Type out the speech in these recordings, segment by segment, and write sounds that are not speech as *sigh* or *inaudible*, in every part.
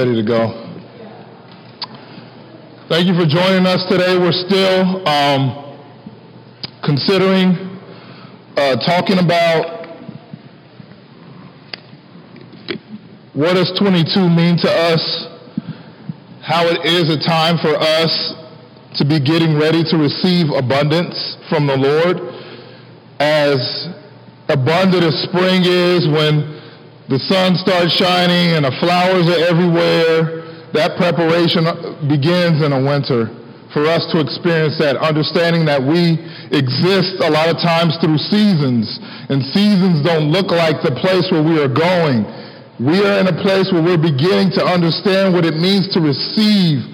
Ready to go. Thank you for joining us today. We're still um, considering uh, talking about what does 22 mean to us, how it is a time for us to be getting ready to receive abundance from the Lord, as abundant as spring is when the sun starts shining and the flowers are everywhere. That preparation begins in the winter for us to experience that, understanding that we exist a lot of times through seasons, and seasons don't look like the place where we are going. We are in a place where we're beginning to understand what it means to receive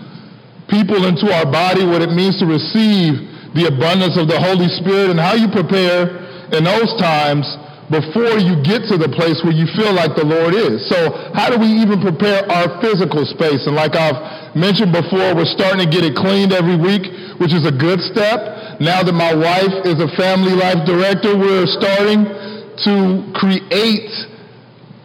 people into our body, what it means to receive the abundance of the Holy Spirit, and how you prepare in those times before you get to the place where you feel like the Lord is. So how do we even prepare our physical space? And like I've mentioned before, we're starting to get it cleaned every week, which is a good step. Now that my wife is a family life director, we're starting to create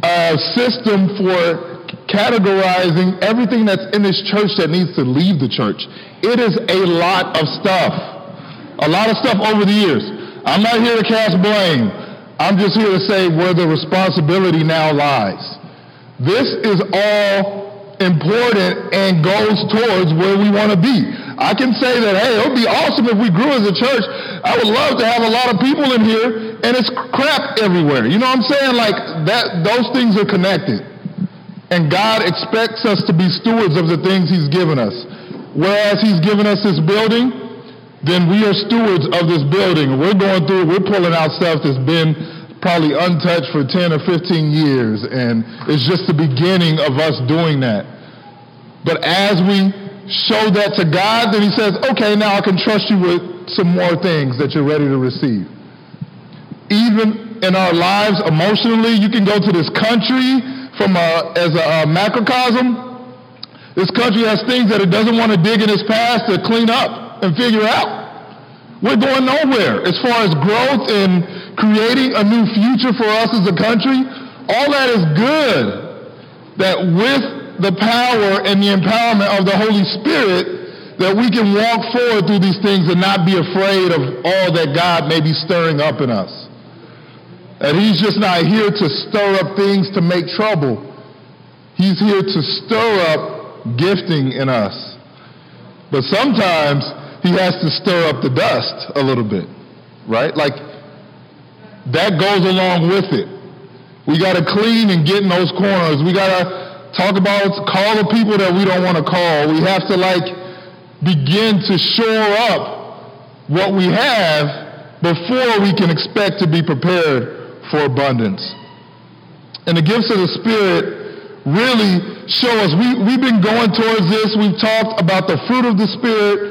a system for categorizing everything that's in this church that needs to leave the church. It is a lot of stuff. A lot of stuff over the years. I'm not here to cast blame. I'm just here to say where the responsibility now lies. This is all important and goes towards where we want to be. I can say that, hey, it would be awesome if we grew as a church. I would love to have a lot of people in here, and it's crap everywhere. You know what I'm saying? Like that, those things are connected. And God expects us to be stewards of the things He's given us. Whereas He's given us this building, then we are stewards of this building. We're going through, we're pulling out stuff that's been probably untouched for 10 or 15 years, and it's just the beginning of us doing that. But as we show that to God, then He says, okay, now I can trust you with some more things that you're ready to receive. Even in our lives emotionally, you can go to this country from a, as a, a macrocosm. This country has things that it doesn't want to dig in its past to clean up and figure out. We're going nowhere as far as growth and creating a new future for us as a country. All that is good. That with the power and the empowerment of the Holy Spirit, that we can walk forward through these things and not be afraid of all that God may be stirring up in us. That he's just not here to stir up things to make trouble. He's here to stir up gifting in us. But sometimes he has to stir up the dust a little bit, right? Like that goes along with it. We got to clean and get in those corners. We got to talk about, call the people that we don't want to call. We have to like begin to shore up what we have before we can expect to be prepared for abundance. And the gifts of the Spirit really show us. We, we've been going towards this. We've talked about the fruit of the Spirit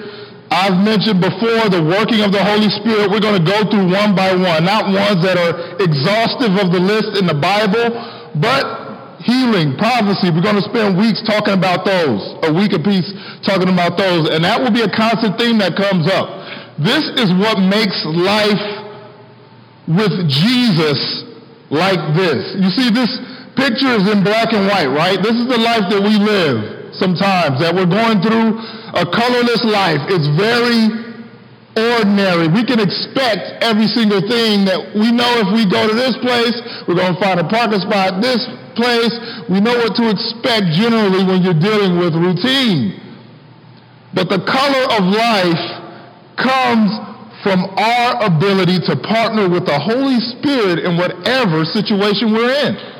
I've mentioned before the working of the Holy Spirit. We're going to go through one by one, not ones that are exhaustive of the list in the Bible, but healing, prophecy. We're going to spend weeks talking about those, a week apiece talking about those, and that will be a constant theme that comes up. This is what makes life with Jesus like this. You see, this picture is in black and white, right? This is the life that we live sometimes, that we're going through a colorless life. It's very ordinary. We can expect every single thing that we know if we go to this place, we're going to find a parking spot this place. We know what to expect generally when you're dealing with routine. But the color of life comes from our ability to partner with the Holy Spirit in whatever situation we're in.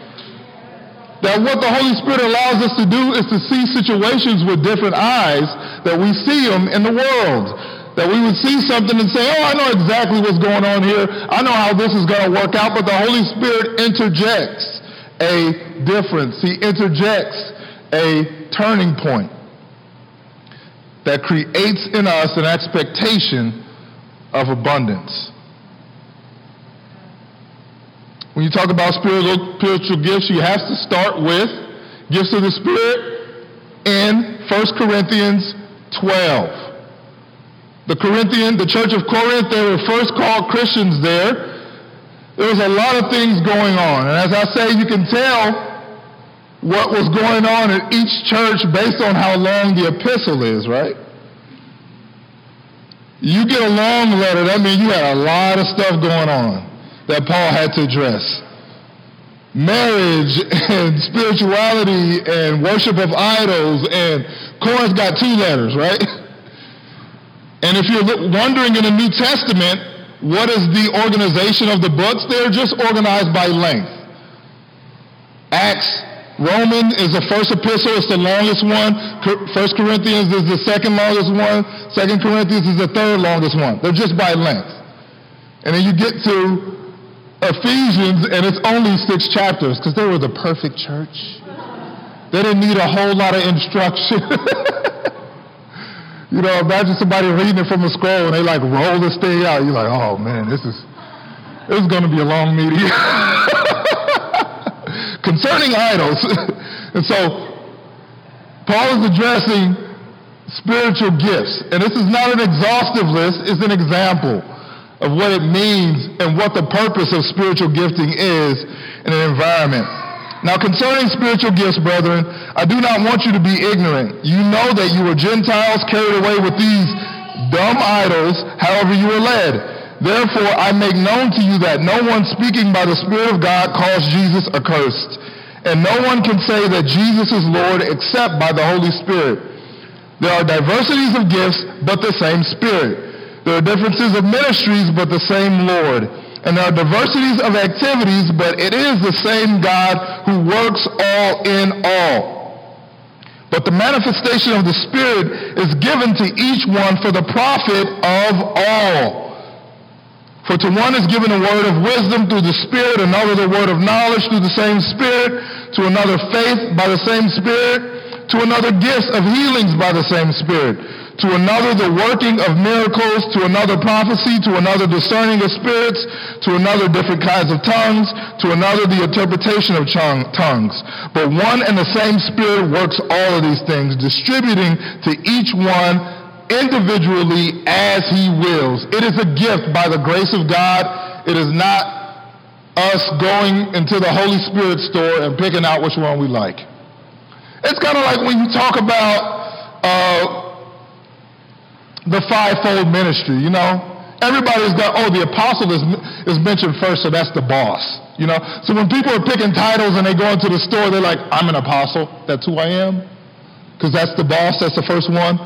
That what the Holy Spirit allows us to do is to see situations with different eyes that we see them in the world. That we would see something and say, oh, I know exactly what's going on here. I know how this is going to work out. But the Holy Spirit interjects a difference. He interjects a turning point that creates in us an expectation of abundance. When you talk about spiritual, spiritual gifts, you have to start with gifts of the Spirit in 1 Corinthians 12. The Corinthian, the church of Corinth, they were first called Christians there. There was a lot of things going on. And as I say, you can tell what was going on in each church based on how long the epistle is, right? You get a long letter, that means you had a lot of stuff going on that Paul had to address. Marriage *laughs* and spirituality and worship of idols and Corinth got two letters, right? *laughs* And if you're wondering in the New Testament, what is the organization of the books? They're just organized by length. Acts Roman is the first epistle, it's the longest one. First Corinthians is the second longest one. Second Corinthians is the third longest one. They're just by length. And then you get to Ephesians, and it's only six chapters because they were the perfect church. They didn't need a whole lot of instruction. *laughs* you know, imagine somebody reading it from a scroll and they like roll this thing out. You're like, oh man, this is this is going to be a long meeting. *laughs* concerning idols. *laughs* and so Paul is addressing spiritual gifts. And this is not an exhaustive list, it's an example of what it means and what the purpose of spiritual gifting is in an environment. Now, concerning spiritual gifts, brethren, I do not want you to be ignorant. You know that you were Gentiles carried away with these dumb idols, however you were led. Therefore, I make known to you that no one speaking by the Spirit of God calls Jesus accursed. And no one can say that Jesus is Lord except by the Holy Spirit. There are diversities of gifts, but the same Spirit. There are differences of ministries, but the same Lord. And there are diversities of activities, but it is the same God who works all in all. But the manifestation of the Spirit is given to each one for the profit of all. For to one is given a word of wisdom through the Spirit, another the word of knowledge through the same Spirit, to another faith by the same Spirit, to another gifts of healings by the same Spirit, to another the working of miracles, to another prophecy, to another discerning of spirits, to another different kinds of tongues, to another the interpretation of tongues. But one and the same Spirit works all of these things, distributing to each one individually as he wills. It is a gift by the grace of God. It is not us going into the Holy Spirit store and picking out which one we like. It's kind of like when you talk about uh, the fivefold ministry, you know? Everybody's got, oh, the apostle is, is mentioned first, so that's the boss. You know? So when people are picking titles and they go into the store, they're like, I'm an apostle. That's who I am. Because that's the boss, that's the first one.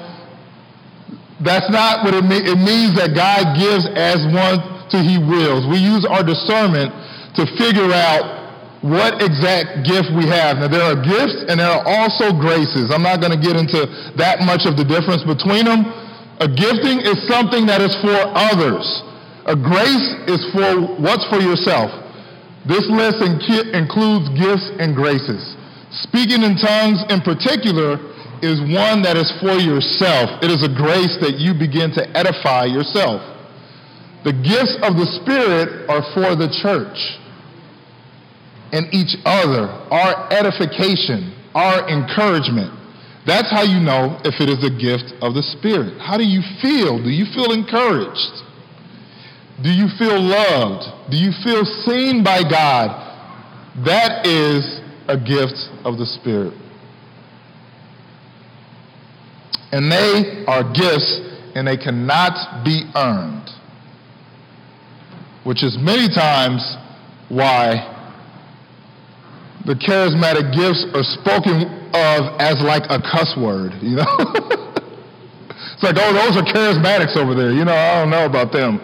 That's not what it means. It means that God gives as one to he wills. We use our discernment to figure out what exact gift we have. Now, there are gifts and there are also graces. I'm not going to get into that much of the difference between them. A gifting is something that is for others. A grace is for what's for yourself. This list includes gifts and graces. Speaking in tongues in particular is one that is for yourself. It is a grace that you begin to edify yourself. The gifts of the Spirit are for the church and each other, our edification, our encouragement. That's how you know if it is a gift of the Spirit. How do you feel? Do you feel encouraged? Do you feel loved? Do you feel seen by God? That is a gift of the Spirit. and they are gifts and they cannot be earned. Which is many times why the charismatic gifts are spoken of as like a cuss word, you know? *laughs* it's like, oh, those are charismatics over there. You know, I don't know about them.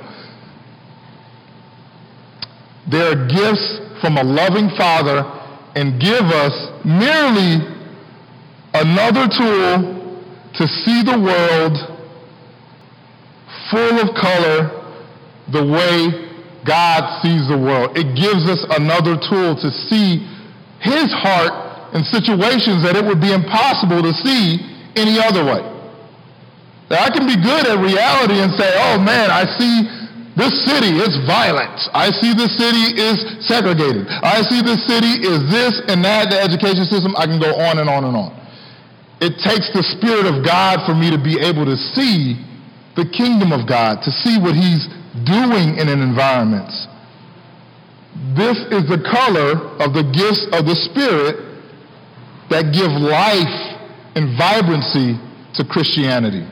They're gifts from a loving Father and give us merely another tool to see the world full of color the way God sees the world. It gives us another tool to see his heart in situations that it would be impossible to see any other way. Now, I can be good at reality and say, oh man, I see this city is violent. I see this city is segregated. I see this city is this and that, the education system. I can go on and on and on. It takes the Spirit of God for me to be able to see the kingdom of God, to see what He's doing in an environment. This is the color of the gifts of the Spirit that give life and vibrancy to Christianity.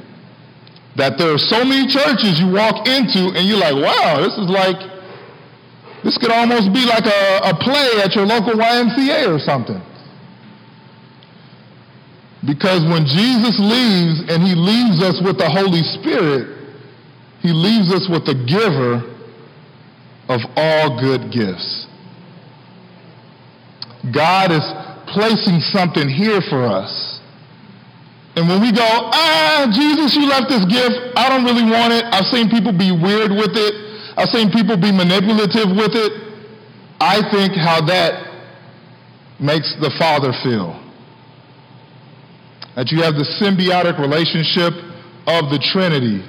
That there are so many churches you walk into and you're like, wow, this is like, this could almost be like a, a play at your local YMCA or something. Because when Jesus leaves and he leaves us with the Holy Spirit, he leaves us with the giver of all good gifts. God is placing something here for us. And when we go, ah, Jesus, you left this gift. I don't really want it. I've seen people be weird with it. I've seen people be manipulative with it. I think how that makes the Father feel. That you have the symbiotic relationship of the Trinity.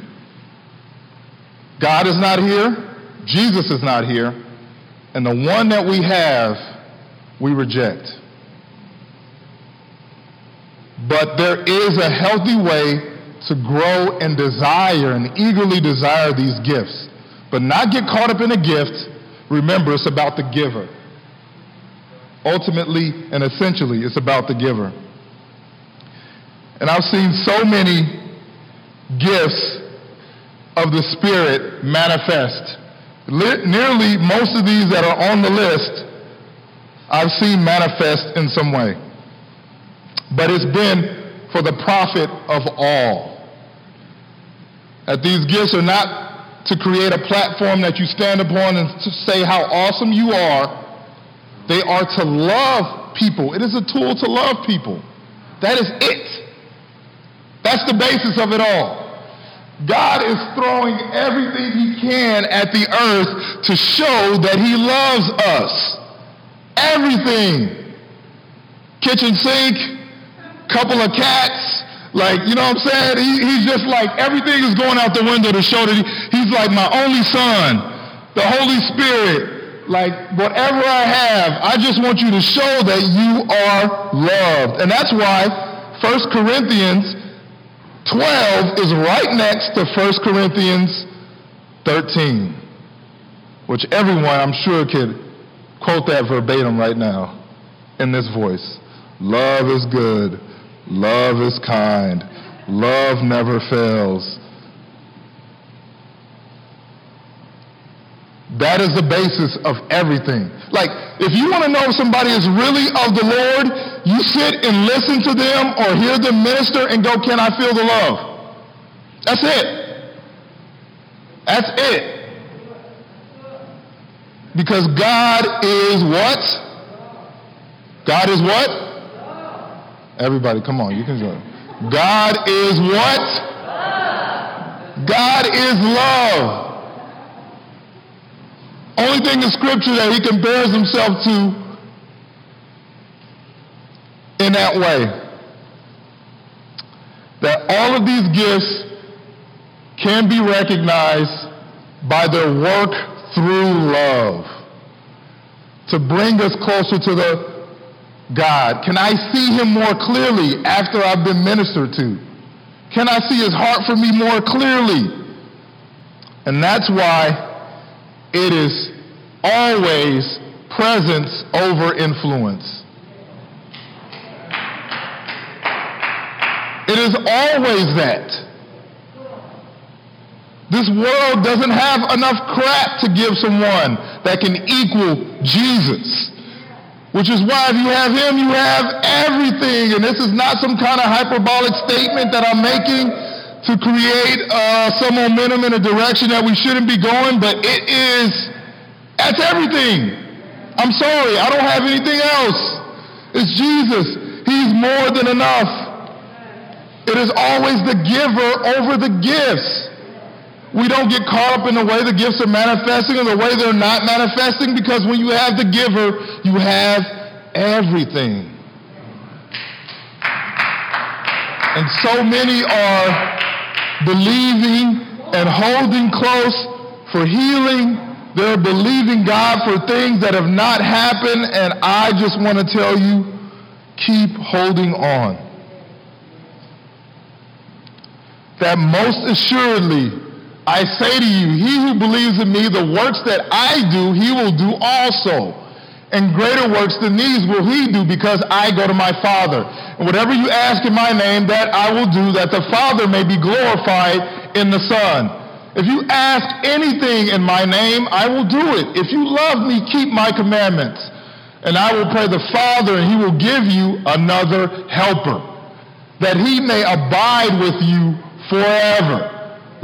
God is not here. Jesus is not here. And the one that we have, we reject. But there is a healthy way to grow and desire and eagerly desire these gifts. But not get caught up in a gift. Remember, it's about the giver. Ultimately and essentially, it's about the giver. And I've seen so many gifts of the Spirit manifest. Nearly most of these that are on the list, I've seen manifest in some way but it's been for the profit of all. That these gifts are not to create a platform that you stand upon and to say how awesome you are. They are to love people. It is a tool to love people. That is it. That's the basis of it all. God is throwing everything he can at the earth to show that he loves us. Everything. Kitchen sink, couple of cats. Like, you know what I'm saying? He, he's just like, everything is going out the window to show that he, he's like my only son, the Holy Spirit. Like, whatever I have, I just want you to show that you are loved. And that's why 1 Corinthians 12 is right next to 1 Corinthians 13, which everyone, I'm sure, could quote that verbatim right now in this voice. Love is good. Love is kind. Love never fails. That is the basis of everything. Like, if you want to know if somebody is really of the Lord, you sit and listen to them or hear them minister and go, Can I feel the love? That's it. That's it. Because God is what? God is what? Everybody, come on, you can join. God is what? God is love. Only thing in Scripture that he compares himself to in that way. That all of these gifts can be recognized by their work through love to bring us closer to the God? Can I see him more clearly after I've been ministered to? Can I see his heart for me more clearly? And that's why it is always presence over influence. It is always that. This world doesn't have enough crap to give someone that can equal Jesus. Which is why if you have him, you have everything. And this is not some kind of hyperbolic statement that I'm making to create uh, some momentum in a direction that we shouldn't be going, but it is, that's everything. I'm sorry, I don't have anything else. It's Jesus. He's more than enough. It is always the giver over the gifts. We don't get caught up in the way the gifts are manifesting or the way they're not manifesting because when you have the giver, you have everything. And so many are believing and holding close for healing. They're believing God for things that have not happened. And I just want to tell you, keep holding on. That most assuredly, I say to you, he who believes in me, the works that I do, he will do also. And greater works than these will he do because I go to my Father. And whatever you ask in my name, that I will do, that the Father may be glorified in the Son. If you ask anything in my name, I will do it. If you love me, keep my commandments. And I will pray the Father, and he will give you another helper, that he may abide with you forever.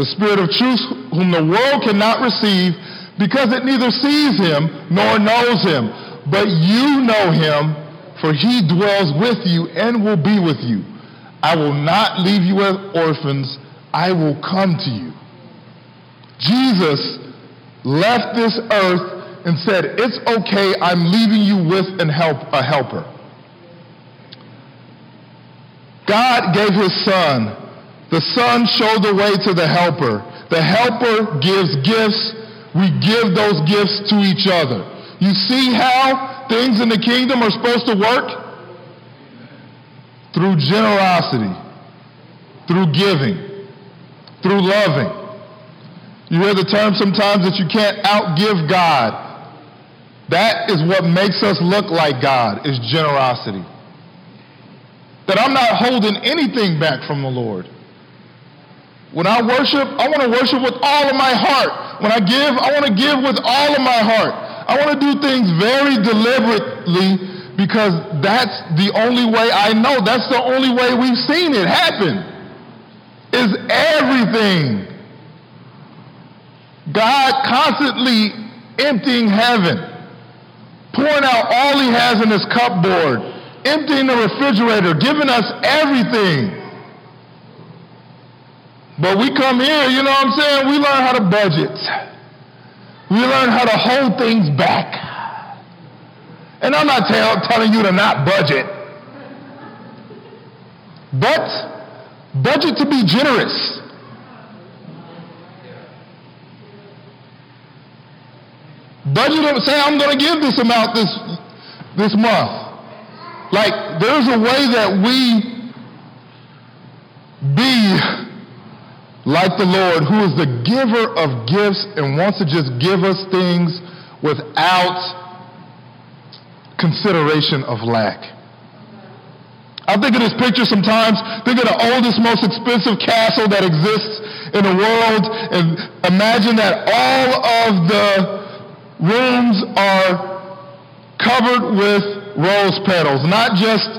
The Spirit of truth, whom the world cannot receive, because it neither sees him nor knows him but you know him, for he dwells with you and will be with you. I will not leave you as orphans, I will come to you. Jesus left this earth and said, It's okay, I'm leaving you with an help, a helper. God gave his son. The son showed the way to the helper. The helper gives gifts. We give those gifts to each other. You see how things in the kingdom are supposed to work? Through generosity, through giving, through loving. You hear the term sometimes that you can't outgive God. That is what makes us look like God, is generosity. That I'm not holding anything back from the Lord. When I worship, I want to worship with all of my heart. When I give, I want to give with all of my heart. I want to do things very deliberately because that's the only way I know. That's the only way we've seen it happen. Is everything. God constantly emptying heaven, pouring out all he has in his cupboard, emptying the refrigerator, giving us everything. But we come here, you know what I'm saying? We learn how to budget. We learn how to hold things back. And I'm not tell, telling you to not budget, but budget to be generous. Budget, to say I'm going to give this amount this, this month. Like, there's a way that we be like the Lord, who is the giver of gifts and wants to just give us things without consideration of lack. I think of this picture sometimes, think of the oldest, most expensive castle that exists in the world, and imagine that all of the rooms are covered with rose petals, not just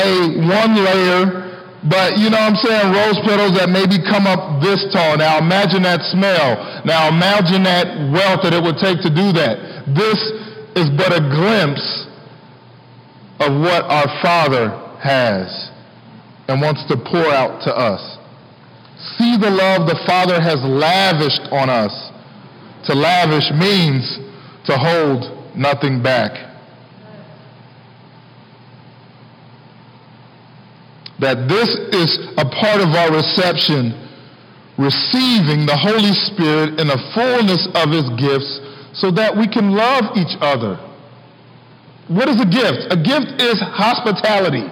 a one layer but you know what I'm saying? Rose petals that maybe come up this tall. Now imagine that smell. Now imagine that wealth that it would take to do that. This is but a glimpse of what our Father has and wants to pour out to us. See the love the Father has lavished on us. To lavish means to hold nothing back. That this is a part of our reception, receiving the Holy Spirit in the fullness of his gifts so that we can love each other. What is a gift? A gift is hospitality.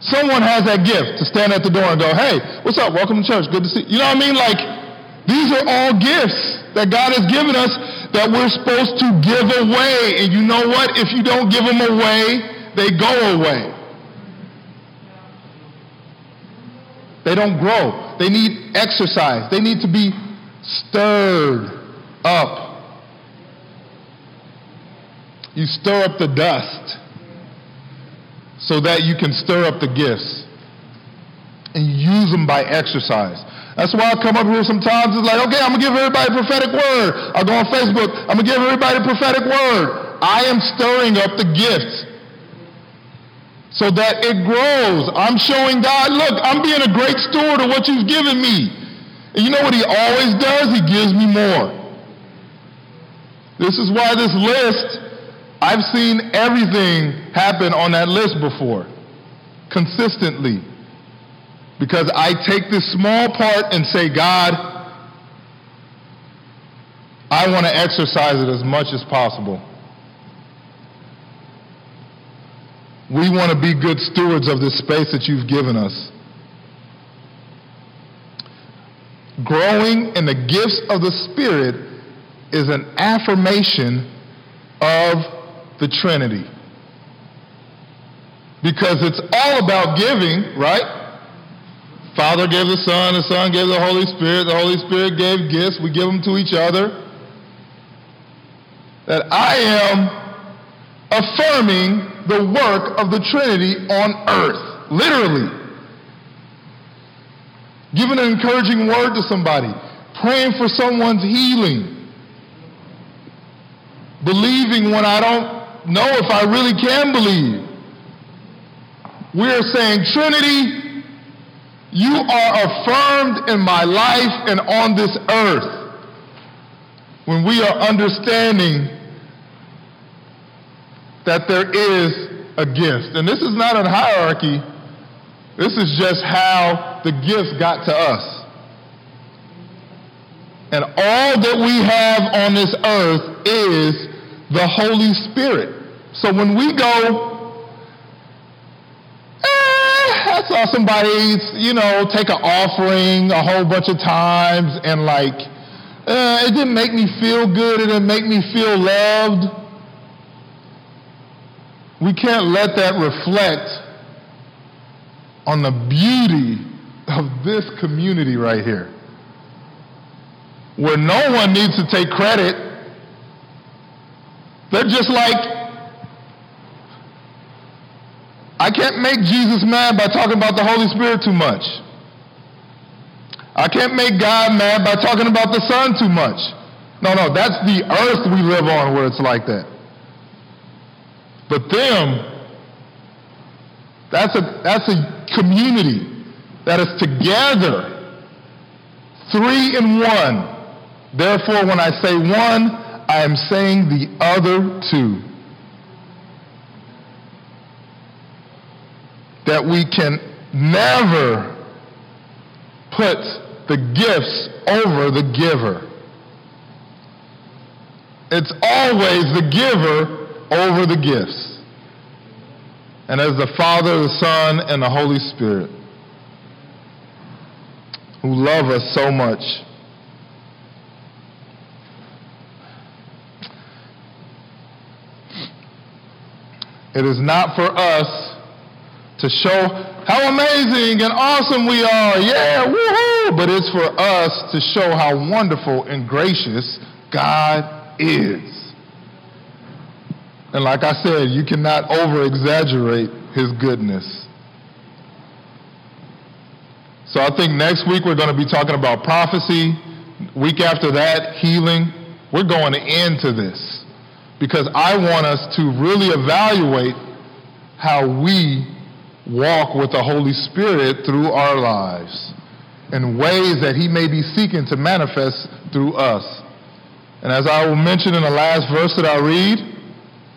Someone has that gift to stand at the door and go, hey, what's up? Welcome to church. Good to see you. You know what I mean? Like, these are all gifts that God has given us that we're supposed to give away. And you know what? If you don't give them away, they go away. They don't grow. They need exercise. They need to be stirred up. You stir up the dust so that you can stir up the gifts and use them by exercise. That's why I come up here sometimes. It's like, okay, I'm gonna give everybody a prophetic word. I go on Facebook. I'm gonna give everybody a prophetic word. I am stirring up the gifts so that it grows. I'm showing God, look, I'm being a great steward of what you've given me. And you know what he always does? He gives me more. This is why this list, I've seen everything happen on that list before, consistently. Because I take this small part and say, God, I want to exercise it as much as possible. We want to be good stewards of this space that you've given us. Growing in the gifts of the Spirit is an affirmation of the Trinity. Because it's all about giving, right? Father gave the Son, the Son gave the Holy Spirit, the Holy Spirit gave gifts, we give them to each other. That I am affirming the work of the Trinity on earth, literally. Giving an encouraging word to somebody, praying for someone's healing, believing when I don't know if I really can believe. We're saying, Trinity, you are affirmed in my life and on this earth when we are understanding that there is a gift. And this is not a hierarchy, this is just how the gift got to us. And all that we have on this earth is the Holy Spirit. So when we go I saw somebody, you know, take an offering a whole bunch of times and like, uh, it didn't make me feel good. It didn't make me feel loved. We can't let that reflect on the beauty of this community right here. Where no one needs to take credit. They're just like I can't make Jesus mad by talking about the Holy Spirit too much. I can't make God mad by talking about the Son too much. No, no, that's the earth we live on where it's like that. But them, that's a, that's a community that is together, three in one. Therefore, when I say one, I am saying the other two. that we can never put the gifts over the giver. It's always the giver over the gifts. And as the Father, the Son, and the Holy Spirit, who love us so much, it is not for us to show how amazing and awesome we are. Yeah, woohoo! But it's for us to show how wonderful and gracious God is. And like I said, you cannot over exaggerate his goodness. So I think next week we're going to be talking about prophecy. Week after that, healing. We're going into this because I want us to really evaluate how we walk with the Holy Spirit through our lives in ways that he may be seeking to manifest through us. And as I will mention in the last verse that I read,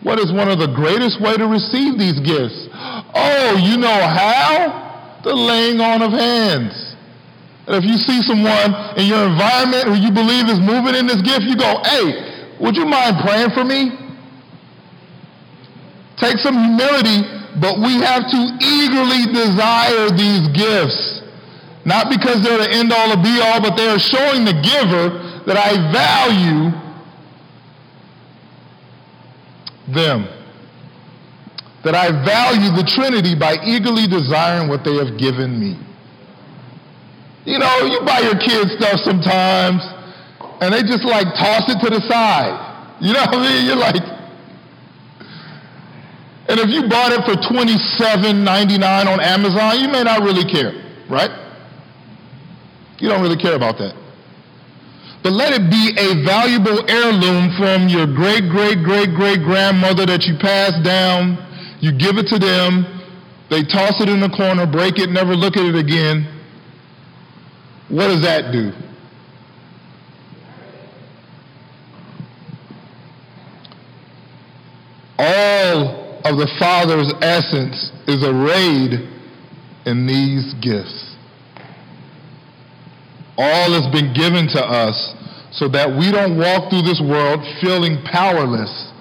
what is one of the greatest way to receive these gifts? Oh, you know how? The laying on of hands. And if you see someone in your environment who you believe is moving in this gift, you go, hey, would you mind praying for me? Take some humility but we have to eagerly desire these gifts. Not because they're the end all or be all, but they are showing the giver that I value them. That I value the Trinity by eagerly desiring what they have given me. You know, you buy your kids stuff sometimes, and they just like toss it to the side. You know what I mean? You're like, and if you bought it for $27.99 on Amazon, you may not really care, right? You don't really care about that. But let it be a valuable heirloom from your great, great, great, great grandmother that you passed down. You give it to them. They toss it in the corner, break it, never look at it again. What does that do? All of the Father's essence is arrayed in these gifts. All has been given to us so that we don't walk through this world feeling powerless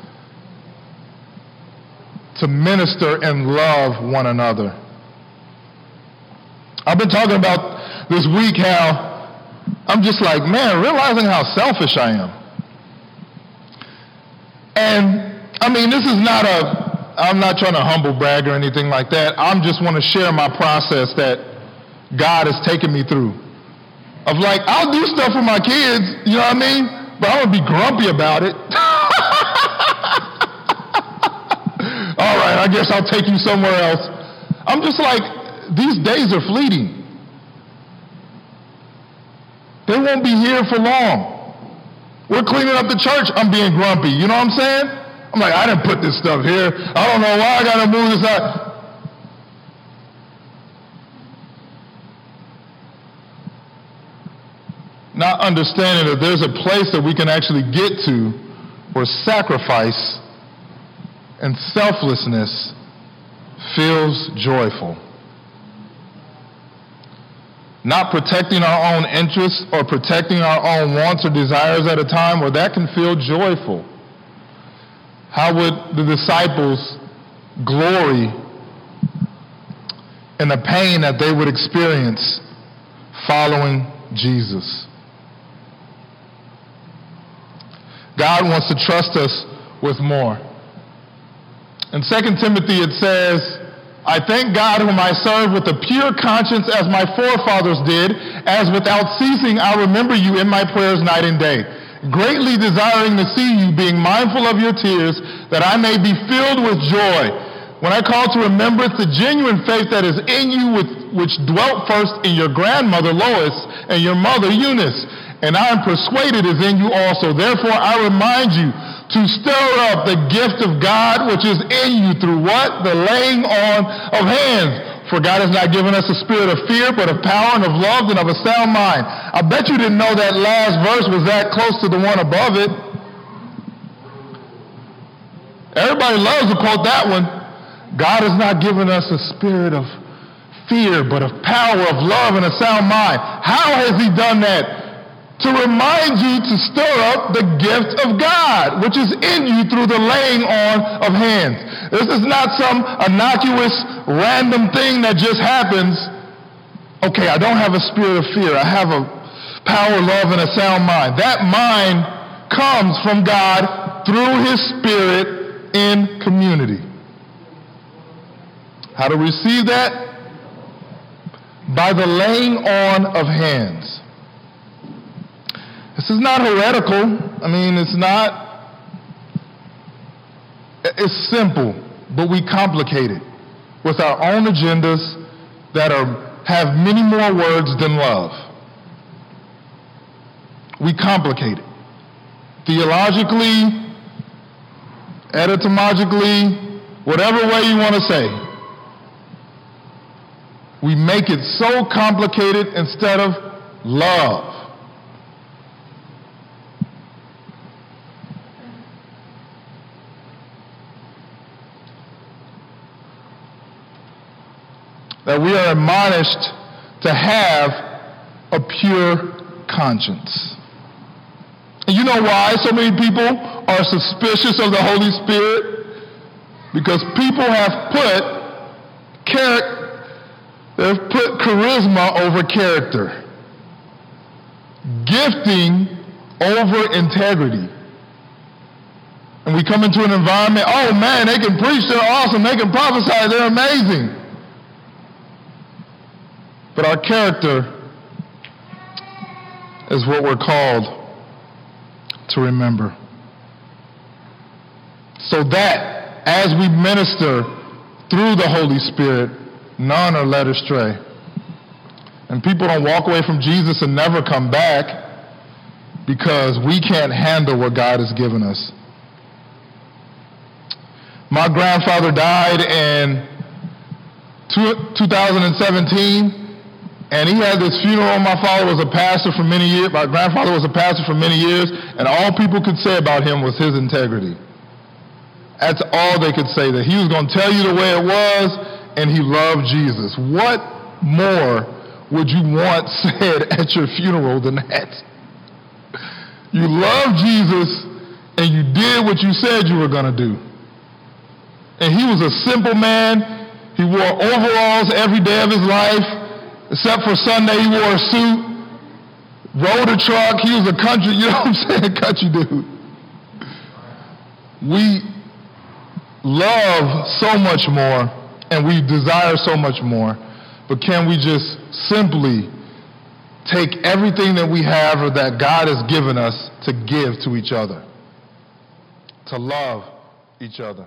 to minister and love one another. I've been talking about this week how I'm just like, man, realizing how selfish I am. And I mean, this is not a, I'm not trying to humble brag or anything like that. I'm just want to share my process that God has taken me through. Of like, I'll do stuff for my kids, you know what I mean? But I'm to be grumpy about it. *laughs* All right, I guess I'll take you somewhere else. I'm just like, these days are fleeting. They won't be here for long. We're cleaning up the church. I'm being grumpy. You know what I'm saying? I'm like, I didn't put this stuff here. I don't know why I got to move this out. Not understanding that there's a place that we can actually get to where sacrifice and selflessness feels joyful not protecting our own interests or protecting our own wants or desires at a time where that can feel joyful. How would the disciples glory in the pain that they would experience following Jesus? God wants to trust us with more. In 2 Timothy it says, I thank God whom I serve with a pure conscience as my forefathers did, as without ceasing I remember you in my prayers night and day, greatly desiring to see you, being mindful of your tears, that I may be filled with joy. When I call to remembrance the genuine faith that is in you, with, which dwelt first in your grandmother Lois and your mother Eunice, and I am persuaded is in you also. Therefore I remind you to stir up the gift of God which is in you through what? The laying on of hands. For God has not given us a spirit of fear, but of power and of love and of a sound mind. I bet you didn't know that last verse was that close to the one above it. Everybody loves to quote that one. God has not given us a spirit of fear, but of power, of love, and a sound mind. How has he done that? To remind you to stir up the gift of God, which is in you through the laying on of hands. This is not some innocuous, random thing that just happens. Okay, I don't have a spirit of fear. I have a power, love, and a sound mind. That mind comes from God through his spirit in community. How to receive that? By the laying on of hands. This is not heretical. I mean, it's not, it's simple, but we complicate it with our own agendas that are, have many more words than love. We complicate it. Theologically, etymologically, whatever way you want to say. We make it so complicated instead of love. That we are admonished to have a pure conscience. And you know why so many people are suspicious of the Holy Spirit? Because people have put character, they've put charisma over character, gifting over integrity. And we come into an environment, oh man, they can preach, they're awesome, they can prophesy, they're amazing. But our character is what we're called to remember. So that as we minister through the Holy Spirit, none are led astray. And people don't walk away from Jesus and never come back because we can't handle what God has given us. My grandfather died in 2017. And he had this funeral. My father was a pastor for many years. My grandfather was a pastor for many years. And all people could say about him was his integrity. That's all they could say, that he was going to tell you the way it was, and he loved Jesus. What more would you want *laughs* said at your funeral than that? You loved Jesus, and you did what you said you were going to do. And he was a simple man. He wore overalls every day of his life. Except for Sunday, he wore a suit, rode a truck. He was a country, you *laughs* know what I'm saying, country dude. We love so much more and we desire so much more, but can we just simply take everything that we have or that God has given us to give to each other, to love each other?